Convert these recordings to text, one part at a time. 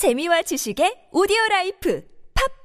재미와 지식의 오디오 라이프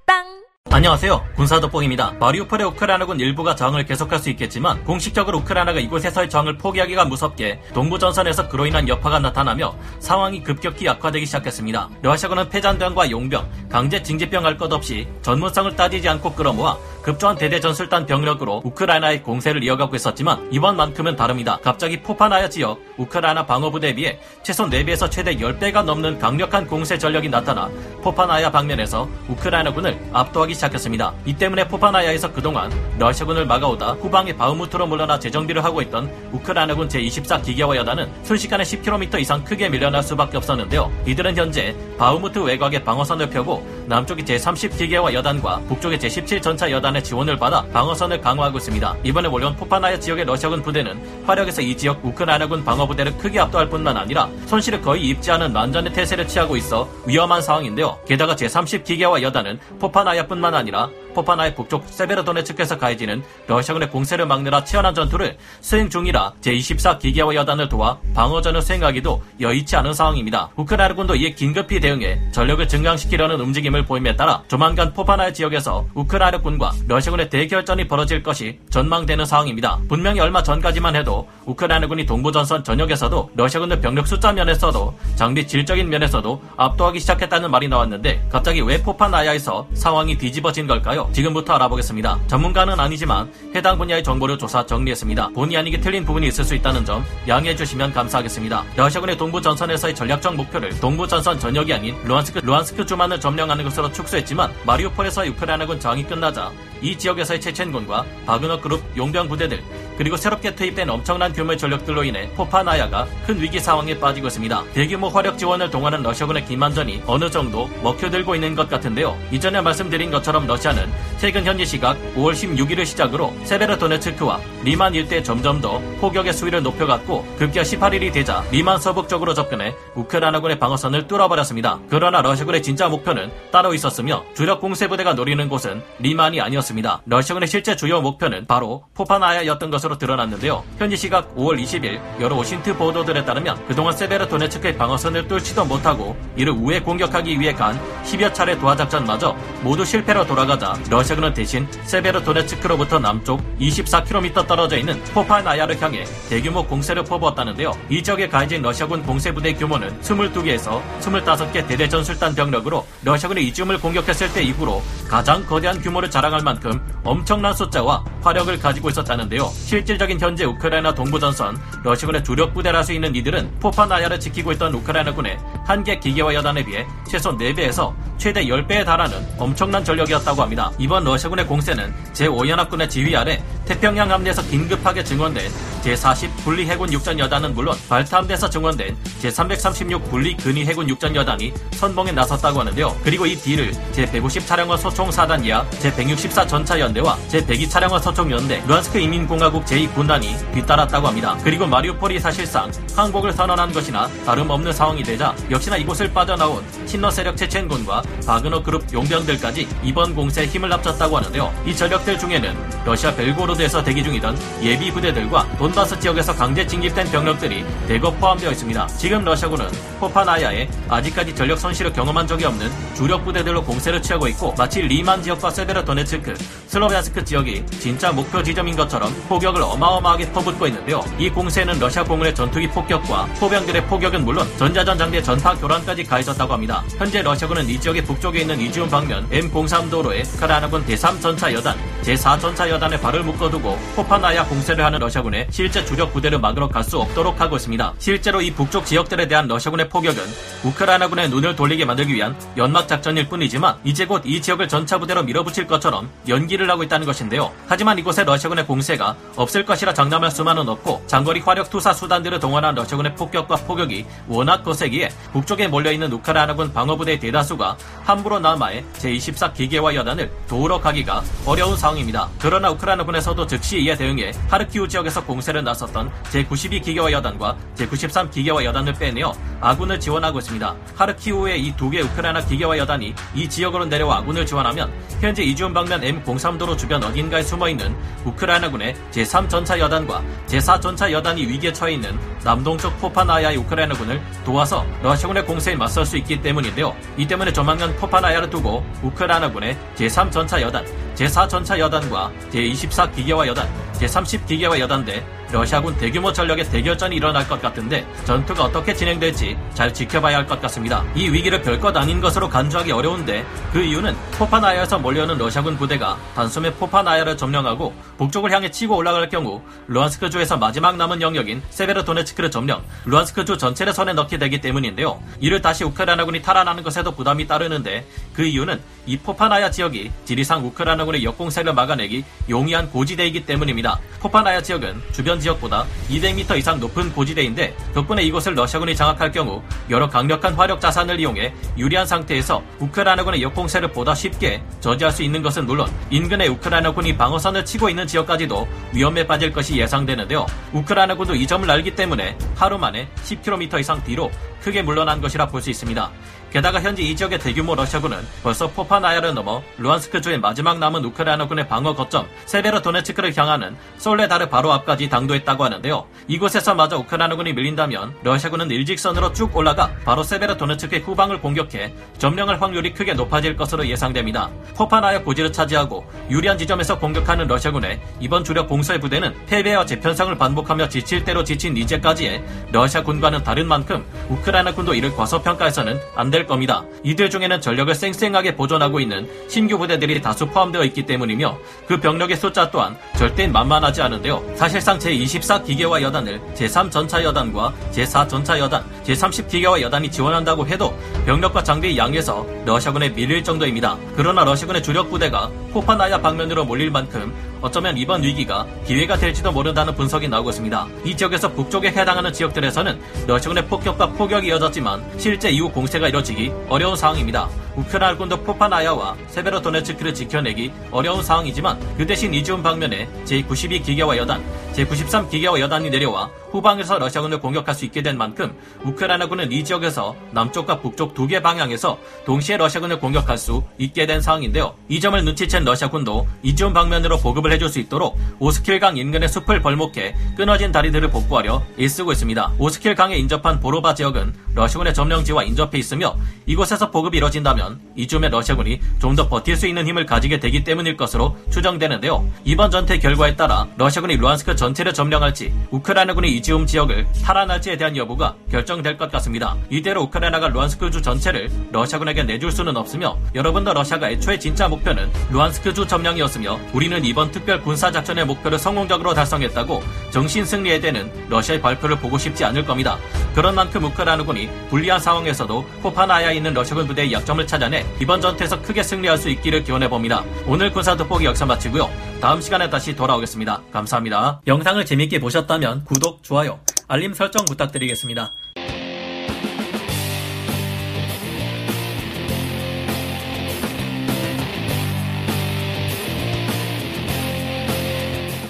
팟빵 안녕하세요. 군사도뽕입니다. 마리우폴의 우크라이나군 일부가 저항을 계속할 수 있겠지만 공식적으로 우크라이나가 이곳에서의 저항을 포기하기가 무섭게 동부 전선에서 그로 인한 여파가 나타나며 상황이 급격히 악화되기 시작했습니다. 러시아군은 패잔병과 용병, 강제 징집병 할 것 없이 전문성을 따지지 않고 끌어모아 급조한 대대전술단 병력으로 우크라이나의 공세를 이어가고 있었지만 이번만큼은 다릅니다. 갑자기 포파나야 지역 우크라이나 방어부대에 비해 최소 4배에서 최대 10배가 넘는 강력한 공세 전력이 나타나 포파나야 방면에서 우크라이나군을 압도하기 시작했습니다. 이 때문에 포파나야에서 그동안 러시아군을 막아오다 후방의 바우무트로 물러나 재정비를 하고 있던 우크라이나군 제24 기계화 여단은 순식간에 10km 이상 크게 밀려날 수밖에 없었는데요. 이들은 현재 바우무트 외곽에 방어선을 펴고 남쪽의 제30 기계화 여단과 북쪽의 제17 전차 여단의 지원을 받아 방어선을 강화하고 있습니다. 이번에 몰려온 포파나야 지역의 러시아군 부대는 화력에서 이 지역 우크라이나군 방어부대를 크게 압도할 뿐만 아니라 손실을 거의 입지 않은 완전의 태세를 취하고 있어 위험한 상황인데요. 게다가 제30 기계화 여단은 포파나야뿐만 아니라 포파나의 북쪽 세베르도네츠크에서 가해지는 러시아군의 공세를 막느라 치열한 전투를 수행 중이라 제24 기계화 여단을 도와 방어전을 수행하기도 여의치 않은 상황입니다. 우크라이나군도 이에 긴급히 대응해 전력을 증강시키려는 움직임을 보임에 따라 조만간 포파나의 지역에서 우크라이나군과 러시아군의 대결전이 벌어질 것이 전망되는 상황입니다. 분명히 얼마 전까지만 해도 우크라이나군이 동부전선 전역에서도 러시아군의 병력 숫자 면에서도 장비 질적인 면에서도 압도하기 시작했다는 말이 나왔는데 갑자기 왜 포파나야에서 상황이 뒤집어진 걸까요? 지금부터 알아보겠습니다. 전문가는 아니지만 해당 분야의 정보를 조사 정리했습니다. 본의 아니게 틀린 부분이 있을 수 있다는 점 양해해 주시면 감사하겠습니다. 러시아군의 동부 전선에서의 전략적 목표를 동부 전선 전역이 아닌 루한스크 루한스크 주만을 점령하는 것으로 축소했지만 마리우폴에서의 우크라이나군 저항이 끝나자 이 지역에서의 체첸군과 바그너 그룹 용병 부대들 그리고 새롭게 투입된 엄청난 규모의 전력들로 인해 포파나야가 큰 위기 상황에 빠지고 있습니다. 대규모 화력 지원을 동원한 러시아군의 기만전이 어느 정도 먹혀들고 있는 것 같은데요. 이전에 말씀드린 것처럼 러시아는 최근 현지 시각 5월 16일을 시작으로 세베르도네츠크와 리만 일대에 점점 더 포격의 수위를 높여갔고 급기야 18일이 되자 리만 서북 쪽으로 접근해 우크라이나군의 방어선을 뚫어버렸습니다. 그러나 러시아군의 진짜 목표는 따로 있었으며 주력 공세부대가 노리는 곳은 리만이 아니었습니다. 러시아군의 실제 주요 목표는 바로 포파나야였던 것으로 드러났는데요. 현지 시각 5월 20일 여러 오신트 보도들에 따르면 그동안 세베르도네츠크의 방어선을 뚫지도 못하고 이를 우회 공격하기 위해 간 10여 차례 도하작전마저 모두 실패로 돌아가자 러시아군은 대신 세베르도네츠크로부터 남쪽 24km 떨어져 있는 포파나야를 향해 대규모 공세를 퍼부었다는데요. 이 지역에 가해진 러시아군 공세부대 규모는 22개에서 25개 대대전술단 병력으로 러시아군이 이쯤을 공격했을 때 이후로 가장 거대한 규모를 자랑할 만큼 엄청난 숫자와 화력을 가지고 있었다는데요. 실질적인 현재 우크라이나 동부전선 러시아군의 주력 부대라 수 있는 이들은 포파 나야를 지키고 있던 우크라이나군의 한 개 기계화 여단에 비해 최소 4배에서 최대 10배에 달하는 엄청난 전력이었다고 합니다. 이번 러시아군의 공세는 제5연합군의 지휘 아래 태평양 함대에서 긴급하게 증원된 제40 분리 해군 육전 여단은 물론 발타 함대에서 증원된 제336 분리 근위 해군 육전 여단이 선봉에 나섰다고 하는데요. 그리고 이 뒤를 제150 차량화 소총 4단 이하 제164 전차 연대와 제102 차량화 소총 연대 루안스크 인민공화국 제2군단이 뒤따랐다고 합니다. 그리고 마리우폴이 사실상 항복을 선언한 것이나 다름없는 상황이 되자 역시나 이곳을 빠져나온 친러 세력 체첸군과 바그너 그룹 용병들까지 이번 공세에 힘을 합쳤다고 하는데요. 이 전력들 중에는 러시아 벨고로드에서 대기 중이던 예비 부대들과 돈바스 지역에서 강제 징집된 병력들이 대거 포함되어 있습니다. 지금 러시아군은 포파나야에 아직까지 전력 손실을 경험한 적이 없는 주력 부대들로 공세를 취하고 있고 마치 리만 지역과 세베르도네츠크, 슬로비안스크 지역이 진짜 목표 지점인 것처럼 포격을 어마어마하게 퍼붓고 있는데요. 이 공세는 러시아 공군의 전투기 폭격과 포병들의 포격은 물론 전자전 장비의 전파 교란까지 가해졌다고 합니다. 현재 러시아군은 이 지역의 북쪽에 있는 이지움 방면 M03 도로에 우크라이나군 제3 전차 여단, 제4전차 여단에 발을 묶어두고 포파나야 공세를 하는 러시아군의 실제 주력 부대를 막으러 갈 수 없도록 하고 있습니다. 실제로 이 북쪽 지역들에 대한 러시아군의 포격은 우크라이나군의 눈을 돌리게 만들기 위한 연막 작전일 뿐이지만 이제 곧 이 지역을 전차 부대로 밀어붙일 것처럼 연기를 하고 있다는 것인데요. 하지만 이곳에 러시아군의 공세가 없을 것이라 장담할 수만은 없고 장거리 화력 투사 수단들을 동원한 러시아군의 폭격과 포격이 워낙 거세기에 북쪽에 몰려있는 우크라이나군 방어부대의 대다수가 함부로 남아의 제24 기계화 여단을 도우러 가기가 어려운 상황 입니다. 그러나 우크라이나군에서도 즉시 이에 대응해 하르키우 지역에서 공세를 나섰던 제92 기계화 여단과 제93 기계화 여단을 빼내어 아군을 지원하고 있습니다. 하르키우의 이 두개 우크라이나 기계화 여단이 이 지역으로 내려와 아군을 지원하면 현재 이지움 방면 M03도로 주변 어딘가에 숨어있는 우크라이나군의 제3전차 여단과 제4전차 여단이 위기에 처해 있는 남동쪽 포파나야의 우크라이나군을 도와서 러시아군의 공세에 맞설 수 있기 때문인데요. 이 때문에 조만간 포파나야를 두고 우크라이나군의 제3전차 여단, 제4전차 여단과 제24 기계화 여단, 제30 기계화 여단 대 러시아군 대규모 전력의 대결전이 일어날 것 같은데 전투가 어떻게 진행될지 잘 지켜봐야 할 것 같습니다. 이 위기를 별것 아닌 것으로 간주하기 어려운데 그 이유는 포파나야에서 몰려오는 러시아군 부대가 단숨에 포파나야를 점령하고 북쪽을 향해 치고 올라갈 경우 루안스크주에서 마지막 남은 영역인 세베르도네츠크를 점령, 루안스크주 전체를 손에 넣게 되기 때문인데요. 이를 다시 우크라이나군이 탈환하는 것에도 부담이 따르는데 그 이유는 이 포파나야 지역이 지리상 우크라이나군의 역공세를 막아내기 용이한 고지대이기 때문입니다. 포파나야 지역은 주변 지역보다 200m 이상 높은 고지대인데 덕분에 이곳을 러시아군이 장악할 경우 여러 강력한 화력 자산을 이용해 유리한 상태에서 우크라이나군의 역공세를 보다 쉽게 저지할 수 있는 것은 물론 인근의 우크라이나군이 방어선을 치고 있는 지역까지도 위험에 빠질 것이 예상되는데요. 우크라이나군도 이 점을 알기 때문에 하루 만에 10km 이상 뒤로 크게 물러난 것이라 볼 수 있습니다. 게다가 현재 이 지역의 대규모 러시아군은 벌써 포파나야를 넘어 루안스크주의 마지막 남은 우크라이나군의 방어 거점 세베르도네츠크를 향하는 솔레다르 바로 앞까지 당도했다고 하는데요. 이곳에서마저 우크라이나군이 밀린다면 러시아군은 일직선으로 쭉 올라가 바로 세베르도네츠크의 후방을 공격해 점령할 확률이 크게 높아질 것으로 예상됩니다. 포파나야 고지를 차지하고 유리한 지점에서 공격하는 러시아군의 이번 주력 공세 부대는 패배와 재편성을 반복하며 지칠 대로 지친 이제까지의 러시아 군과는 다른 만큼 우크라이나 군도 이를 과소평가해서는 안될 겁니다. 이들 중에는 전력을 쌩쌩하게 보존하고 있는 신규 부대들이 다수 포함되어 있기 때문이며 그 병력의 숫자 또한 절대 만만하지 않은데요. 사실상 제24 기계화 여단을 제3 전차 여단과 제4 전차 여단, 제30 기계화 여단이 지원한다고 해도 병력과 장비의 양에서 러시아군에 밀릴 정도입니다. 그러나 러시아군의 주력 부대가 포파나야 방면으로 몰릴 만큼 어쩌면 이번 위기가 기회가 될지도 모른다는 분석이 나오고 있습니다. 이 지역에서 북쪽에 해당하는 지역들에서는 러시아군의 폭격과 포격이 이어졌지만 실제 이후 공세가 이뤄지기 어려운 상황입니다. 우크라이나 군도 포파나야와 세베로도네츠크를 지켜내기 어려운 상황이지만 그 대신 이지움 방면에 제92 기계화 여단, 제93 기계화 여단이 내려와 후방에서 러시아군을 공격할 수 있게 된 만큼 우크라이나군은 이 지역에서 남쪽과 북쪽 두 개 방향에서 동시에 러시아군을 공격할 수 있게 된 상황인데요. 이 점을 눈치챈 러시아군도 이지움 방면으로 보급을 해줄 수 있도록 오스킬강 인근의 숲을 벌목해 끊어진 다리들을 복구하려 애쓰고 있습니다. 오스킬강에 인접한 보로바 지역은 러시아군의 점령지와 인접해 있으며 이곳에서 보급이 이뤄진다면 이쯤에 러시아군이 좀 더 버틸 수 있는 힘을 가지게 되기 때문일 것으로 추정되는데요. 이번 전투의 결과에 따라 러시아군이 루안스크 전 체를 점령할지 우크라이나군이 이지움 지역을 탈환할지에 대한 여부가 결정될 것 같습니다. 이대로 우크라이나가 루안스크주 전체를 러시아군에게 내줄 수는 없으며 여러분도 러시아가 애초에 진짜 목표는 루안스크주 점령이었으며 우리는 이번 특별 군사작전의 목표를 성공적으로 달성했다고 정신 승리에 대는 러시아의 발표를 보고 싶지 않을 겁니다. 그런 만큼 우크라이나군이 불리한 상황에서도 포파나야에 있는 러시아군 부대의 약점을 찾아내 이번 전투에서 크게 승리할 수 있기를 기원해 봅니다. 오늘 군사 돋보기 역사 마치고요. 다음 시간에 다시 돌아오겠습니다. 감사합니다. 영상을 재밌게 보셨다면 구독, 좋아요, 알림 설정 부탁드리겠습니다.